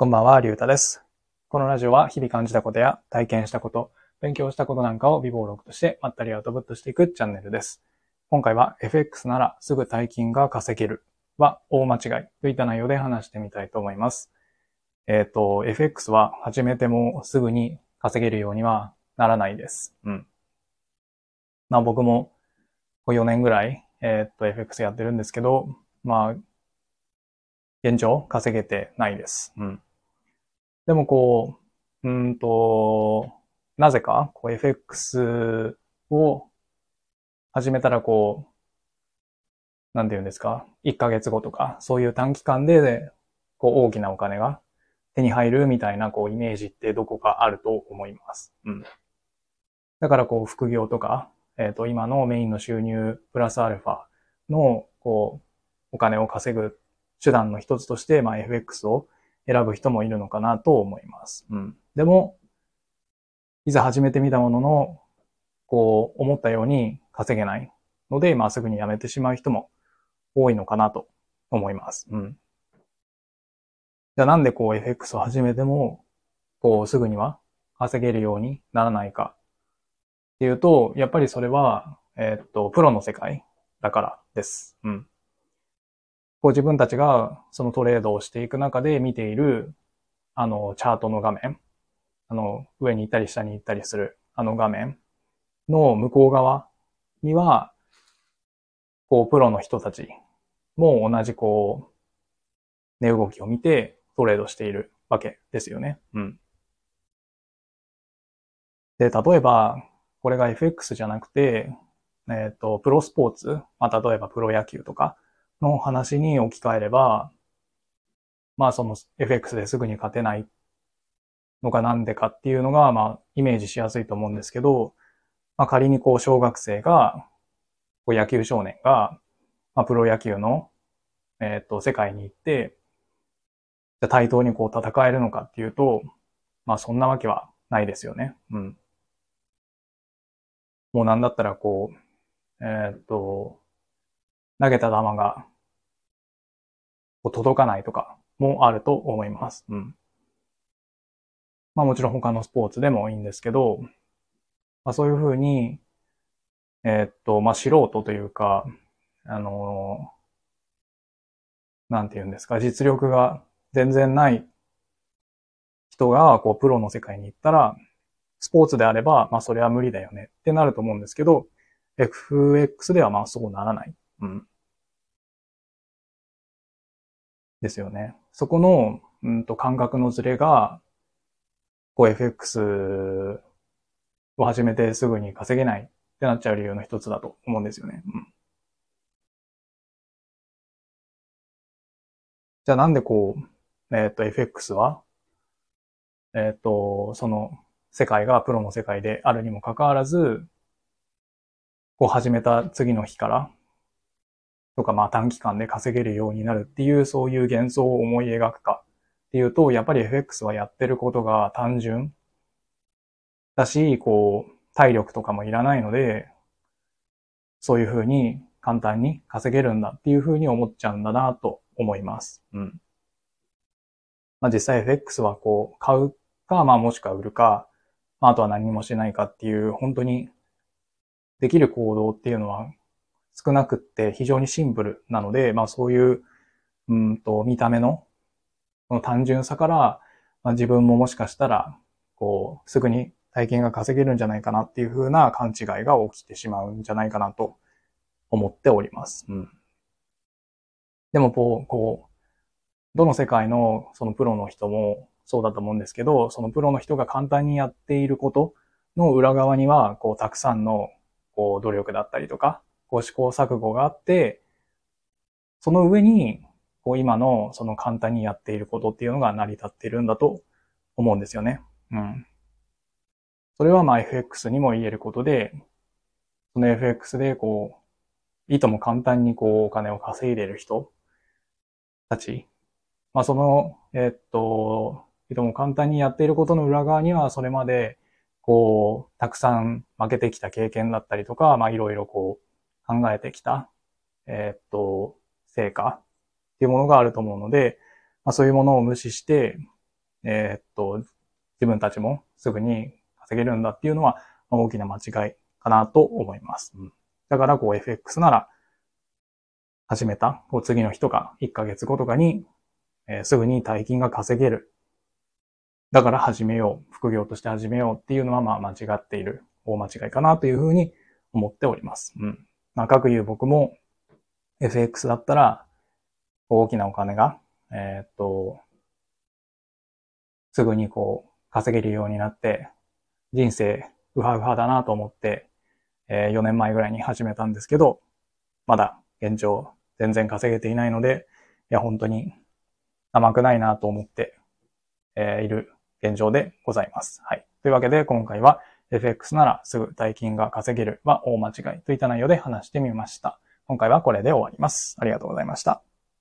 こんばんは、りゅうたです。このラジオは日々感じたことや体験したこと、勉強したことなんかを微暴録としてまったりアウトプットしていくチャンネルです。今回は FX ならすぐ大金が稼げるは大間違いといった内容で話してみたいと思います。えっ、と、FX は始めてもすぐに稼げるようにはならないです。うん。まあ僕も4年ぐらい、えっ、と FX やってるんですけど、まあ現状稼げてないです。うん。でもこう、うんと、なぜか、こう FX を始めたらこう、なんて言うんですか、1ヶ月後とか、そういう短期間で、こう大きなお金が手に入るみたいなこうイメージってどこかあると思います。うん。だからこう副業とか、えっ、と今のメインの収入プラスアルファのこうお金を稼ぐ手段の一つとして、まあ FX を選ぶ人もいるのかなと思います。うん。でも、いざ始めてみたものの、こう、思ったように稼げないので、まあすぐにやめてしまう人も多いのかなと思います。うん。じゃあなんでこう FX を始めても、こうすぐには稼げるようにならないかっていうと、やっぱりそれは、えーっと、プロの世界だからです。うん。こう自分たちがそのトレードをしていく中で見ている、あの、チャートの画面、あの、上に行ったり下に行ったりする、あの画面の向こう側には、こう、プロの人たちも同じこう、値動きを見てトレードしているわけですよね。うん。で、例えば、これが FX じゃなくて、えっ、と、プロスポーツ、まあ、例えばプロ野球とか、の話に置き換えれば、まあその FX ですぐに勝てないのがなんでかっていうのが、まあイメージしやすいと思うんですけど、まあ仮にこう小学生が、こう野球少年が、まあプロ野球の、えっ、と、世界に行って、じゃ対等にこう戦えるのかっていうと、まあそんなわけはないですよね。うん。もうなんだったらこう、えっ、と、投げた球が届かないとかもあると思います。うん。まあもちろん他のスポーツでもいいんですけど、まあそういうふうに、えーっと、まあ素人というか、あのーなんて言うんですか、実力が全然ない人がこうプロの世界に行ったら、スポーツであれば、まあそれは無理だよねってなると思うんですけど、FX ではまあそうならない。うん。ですよね。そこの、うんと、感覚のズレが、こう FX を始めてすぐに稼げないってなっちゃう理由の一つだと思うんですよね。うん。じゃあなんでこう、えっ、と、FX は、えっ、と、その世界がプロの世界であるにもかかわらず、こう始めた次の日から、とかまあ短期間で稼げるようになるっていうそういう幻想を思い描くかっていうと、やっぱり FX はやってることが単純だし、こう体力とかもいらないので、そういうふうに簡単に稼げるんだっていうふうに思っちゃうんだなと思います。うん。まあ実際 FX はこう買うか、まあもしくは売るか、まああとは何もしないかっていう本当にできる行動っていうのは少なくって非常にシンプルなので、まあそういう、うんと、見た目の、の単純さから、まあ、自分ももしかしたら、こう、すぐに体験が稼げるんじゃないかなっていう風な勘違いが起きてしまうんじゃないかなと思っております。うん。でもこう、こう、どの世界のそのプロの人もそうだと思うんですけど、そのプロの人が簡単にやっていることの裏側には、こう、たくさんの、こう、努力だったりとか、こう試行錯誤があって、その上に、こう今のその簡単にやっていることっていうのが成り立っているんだと思うんですよね。うん。それはまあ FX にも言えることで、その FX でこう、いとも簡単にこうお金を稼いでる人たち、まあその、えっと、いとも簡単にやっていることの裏側にはそれまでこう、たくさん負けてきた経験だったりとか、まあいろいろこう、考えてきた、えーっと、成果っていうものがあると思うので、まあそういうものを無視して、えー、っと、自分たちもすぐに稼げるんだっていうのは大きな間違いかなと思います。うん、だからこう FX なら始めた、こう次の日とか1ヶ月後とかに、えー、すぐに大金が稼げる。だから始めよう、副業として始めようっていうのはまあ間違っている、大間違いかなというふうに思っております。うん。まあ、各言う僕も FX だったら大きなお金が、えー、っと、すぐにこう稼げるようになって、人生ウハウハだなと思って、えー、4年前ぐらいに始めたんですけど、まだ現状全然稼げていないので、いや本当に甘くないなと思って、えー、いる現状でございます。はい。というわけで今回は FX ならすぐ大金が稼げるは大間違いといった内容で話してみました。今回はこれで終わります。ありがとうございました。